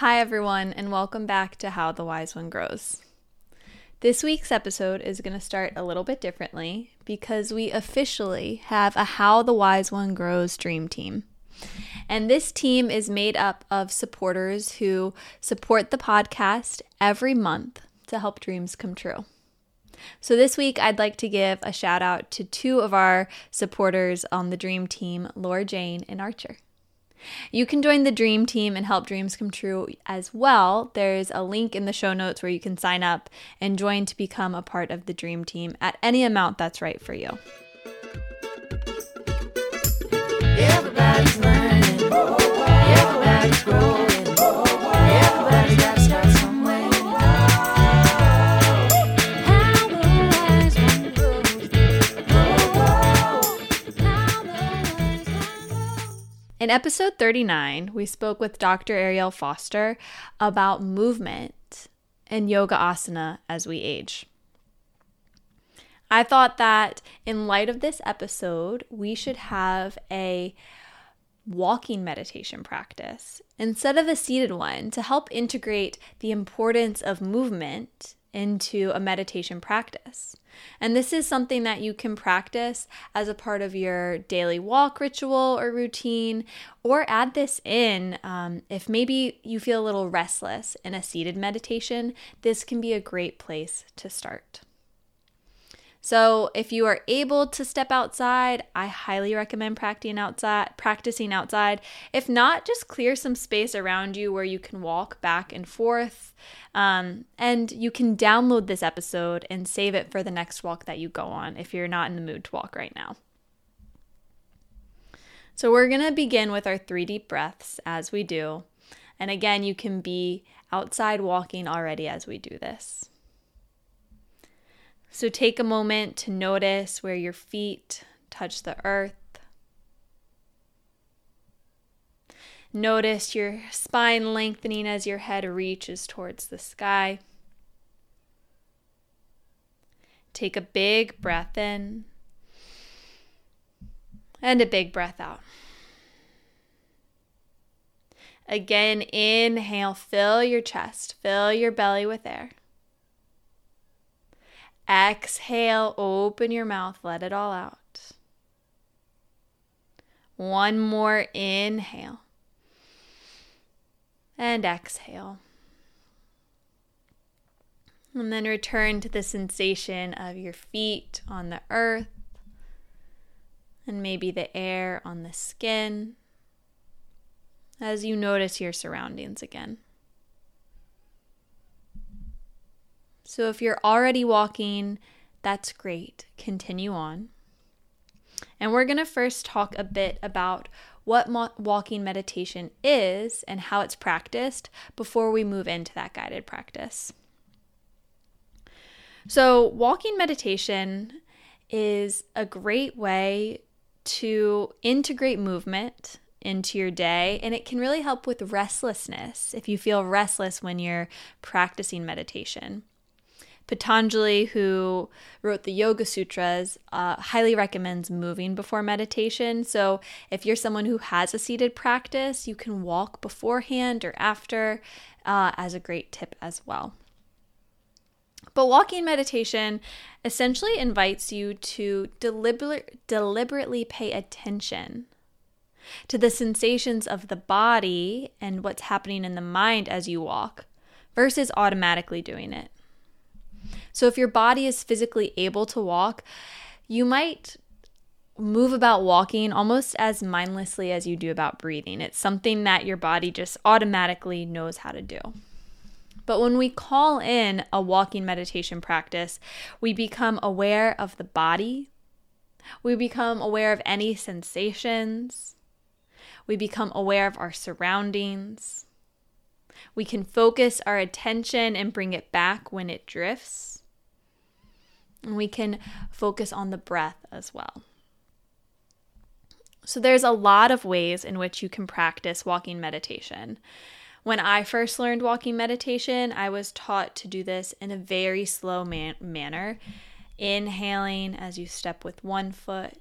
Hi, everyone, and welcome back to How the Wise One Grows. This week's episode is going to start a little bit differently because we officially have a How the Wise One Grows dream team. And this team is made up of supporters who support the podcast every month to help dreams come true. So, this week, I'd like to give a shout out to two of our supporters on the dream team, Laura Jane and Archer. You can join the dream team and help dreams come true as well. There's a link in the show notes where you can sign up and join to become a part of the dream team at any amount that's right for you. Everybody's learning. Everybody's growing. In episode 39, we spoke with Dr. Ariele Foster about movement and yoga asana as we age. I thought that in light of this episode, we should have a walking meditation practice instead of a seated one to help integrate the importance of movement into a meditation practice. And this is something that you can practice as a part of your daily walk ritual or routine, or add this in um, if maybe you feel a little restless in a seated meditation. This can be a great place to start. So, if you are able to step outside, I highly recommend practicing outside, practicing outside. If not, just clear some space around you where you can walk back and forth. Um, and you can download this episode and save it for the next walk that you go on if you're not in the mood to walk right now. So, we're going to begin with our three deep breaths as we do. And again, you can be outside walking already as we do this. So take a moment to notice where your feet touch the earth. Notice your spine lengthening as your head reaches towards the sky. Take a big breath in and a big breath out. Again, inhale, fill your chest, fill your belly with air. Exhale, open your mouth, let it all out. One more inhale. And exhale. And then return to the sensation of your feet on the earth and maybe the air on the skin as you notice your surroundings again. So if you're already walking, that's great. Continue on. And we're going to first talk a bit about what mo- walking meditation is and how it's practiced before we move into that guided practice. So, walking meditation is a great way to integrate movement into your day, and it can really help with restlessness if you feel restless when you're practicing meditation. Patanjali, who wrote the Yoga Sutras, uh, highly recommends moving before meditation. So, if you're someone who has a seated practice, you can walk beforehand or after uh, as a great tip as well. But walking meditation essentially invites you to deliberate, deliberately pay attention to the sensations of the body and what's happening in the mind as you walk versus automatically doing it. So if your body is physically able to walk, you might move about walking almost as mindlessly as you do about breathing. It's something that your body just automatically knows how to do. But when we call in a walking meditation practice, we become aware of the body. We become aware of any sensations. We become aware of our surroundings. We can focus our attention and bring it back when it drifts. And we can focus on the breath as well. So, there's a lot of ways in which you can practice walking meditation. When I first learned walking meditation, I was taught to do this in a very slow man- manner, inhaling as you step with one foot,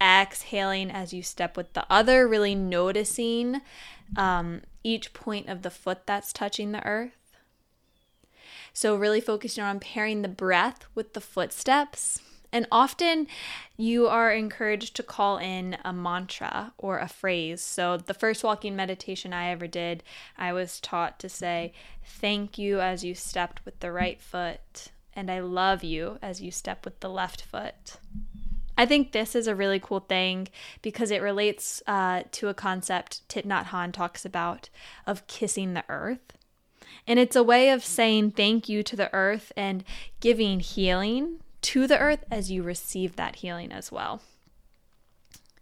exhaling as you step with the other, really noticing um, each point of the foot that's touching the earth. So, really focusing on pairing the breath with the footsteps. And often you are encouraged to call in a mantra or a phrase. So, the first walking meditation I ever did, I was taught to say, Thank you as you stepped with the right foot, and I love you as you step with the left foot. I think this is a really cool thing because it relates uh, to a concept Thich Nhat Hanh talks about of kissing the earth. And it's a way of saying thank you to the earth and giving healing to the earth as you receive that healing as well.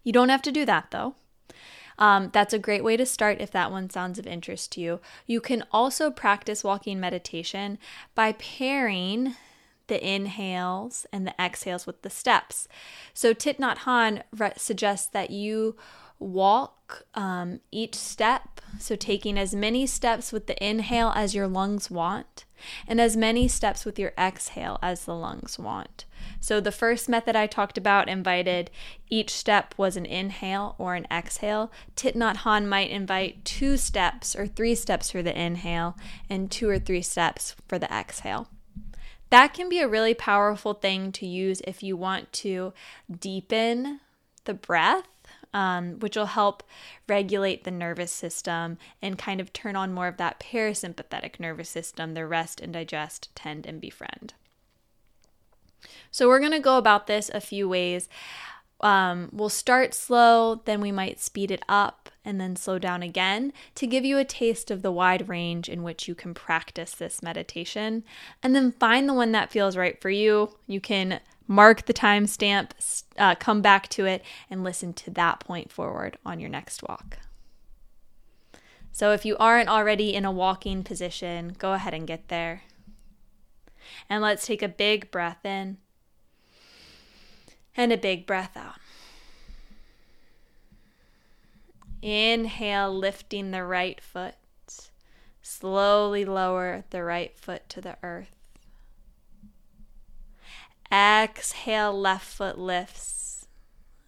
You don't have to do that though. Um, that's a great way to start if that one sounds of interest to you. You can also practice walking meditation by pairing the inhales and the exhales with the steps. So Thich Nhat Hanh re- suggests that you walk um, each step, so taking as many steps with the inhale as your lungs want, and as many steps with your exhale as the lungs want. So the first method I talked about invited each step was an inhale or an exhale. Thich Nhat Hanh might invite two steps or three steps for the inhale and two or three steps for the exhale that can be a really powerful thing to use if you want to deepen the breath, um, which will help regulate the nervous system and kind of turn on more of that parasympathetic nervous system, the rest and digest, tend and befriend. So, we're going to go about this a few ways. Um, we'll start slow, then we might speed it up and then slow down again to give you a taste of the wide range in which you can practice this meditation. And then find the one that feels right for you. You can mark the timestamp, uh, come back to it, and listen to that point forward on your next walk. So if you aren't already in a walking position, go ahead and get there. And let's take a big breath in and a big breath out. Inhale, lifting the right foot. Slowly lower the right foot to the earth. Exhale, left foot lifts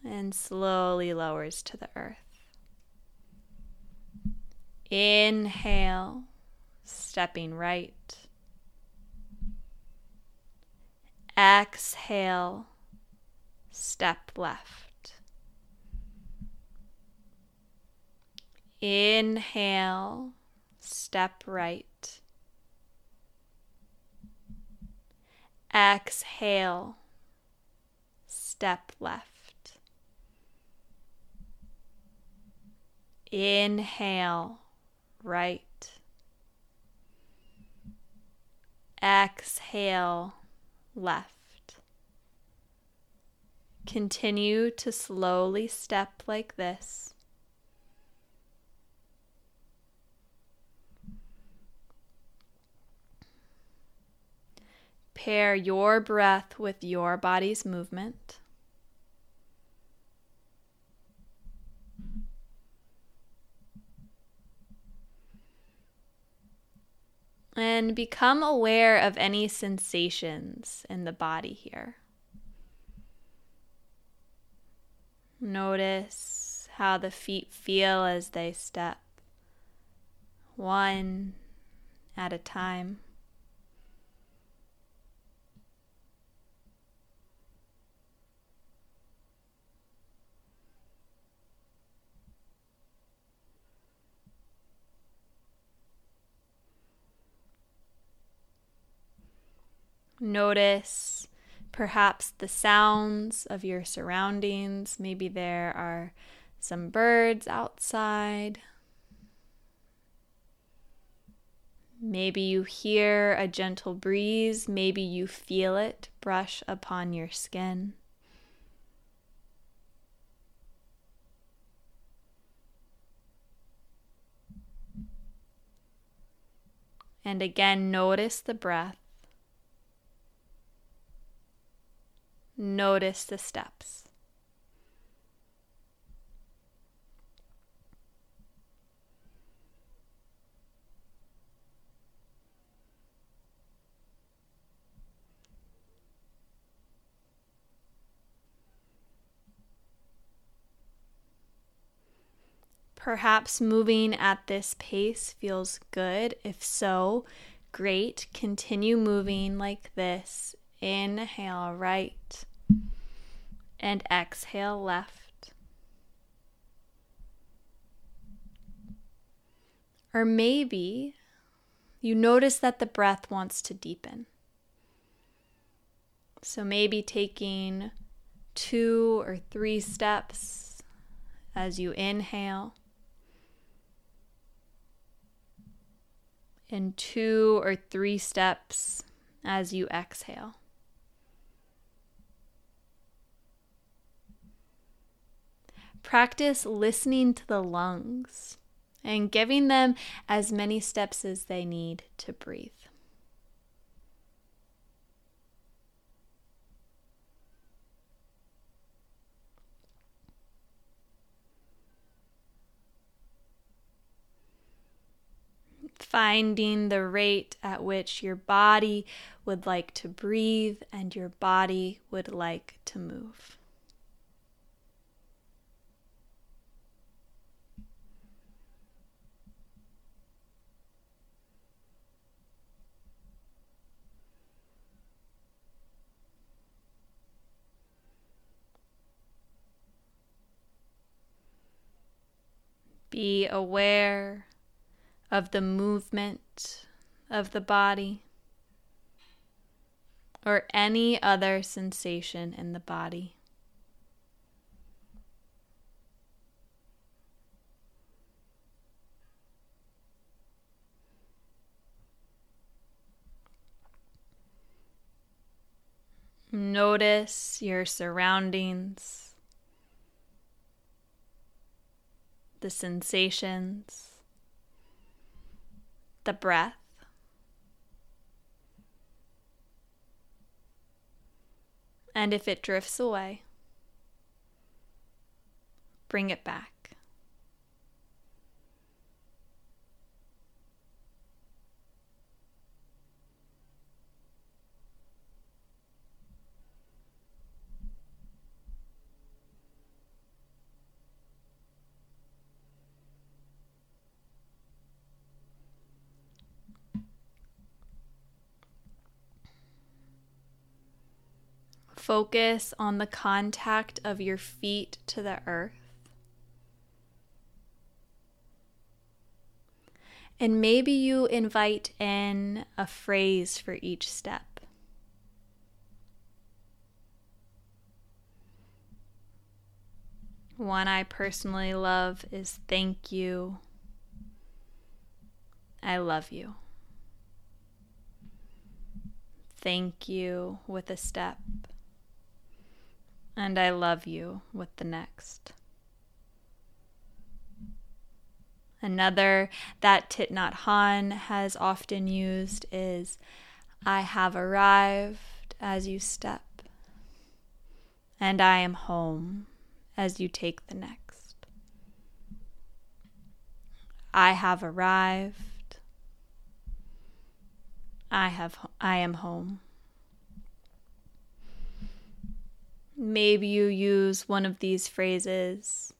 and slowly lowers to the earth. Inhale, stepping right. Exhale, step left. Inhale, step right. Exhale, step left. Inhale, right. Exhale, left. Continue to slowly step like this. Pair your breath with your body's movement. And become aware of any sensations in the body here. Notice how the feet feel as they step, one at a time. Notice perhaps the sounds of your surroundings. Maybe there are some birds outside. Maybe you hear a gentle breeze. Maybe you feel it brush upon your skin. And again, notice the breath. Notice the steps. Perhaps moving at this pace feels good. If so, great. Continue moving like this. Inhale right and exhale left. Or maybe you notice that the breath wants to deepen. So maybe taking two or three steps as you inhale, and two or three steps as you exhale. Practice listening to the lungs and giving them as many steps as they need to breathe. Finding the rate at which your body would like to breathe and your body would like to move. Be aware of the movement of the body or any other sensation in the body. Notice your surroundings. The sensations, the breath. And if it drifts away, bring it back. Focus on the contact of your feet to the earth. And maybe you invite in a phrase for each step. One I personally love is thank you. I love you. Thank you with a step and I love you with the next. Another that Thich Hanh has often used is I have arrived as you step, and I am home as you take the next. I have arrived. I have I am home. Maybe you use one of these phrases.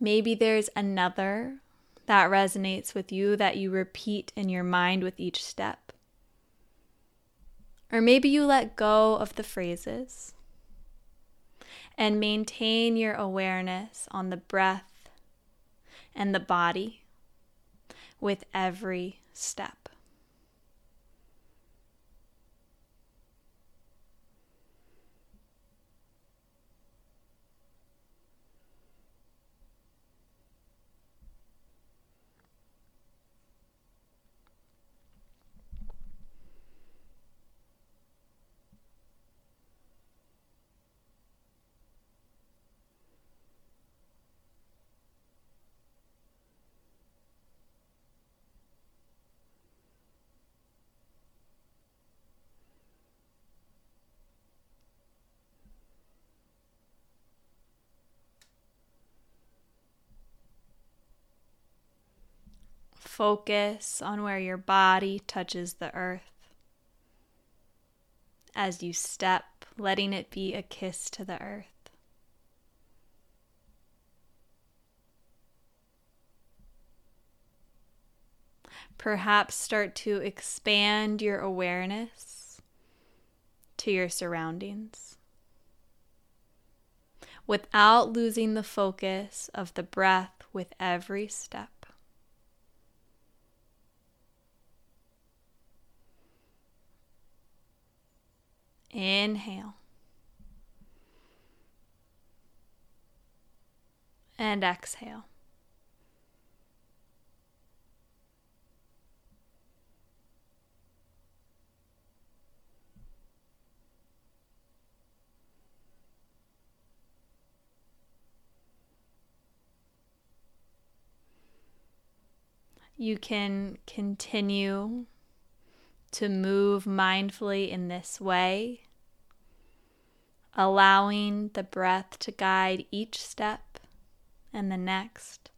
Maybe there's another that resonates with you that you repeat in your mind with each step. Or maybe you let go of the phrases and maintain your awareness on the breath and the body with every step. Focus on where your body touches the earth. As you step, letting it be a kiss to the earth. Perhaps start to expand your awareness to your surroundings without losing the focus of the breath with every step. Inhale. And exhale. You can continue to move mindfully in this way, allowing the breath to guide each step and the next.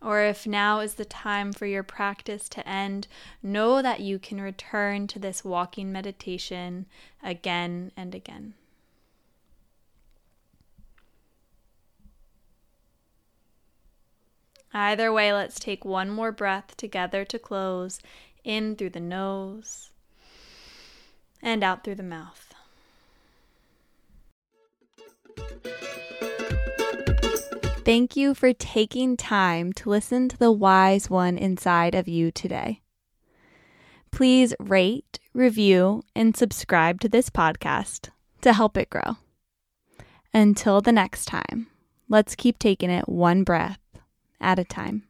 Or if now is the time for your practice to end, know that you can return to this walking meditation again and again. Either way, let's take one more breath together to close in through the nose and out through the mouth. Thank you for taking time to listen to the wise one inside of you today. Please rate, review, and subscribe to this podcast to help it grow. Until the next time, let's keep taking it one breath at a time.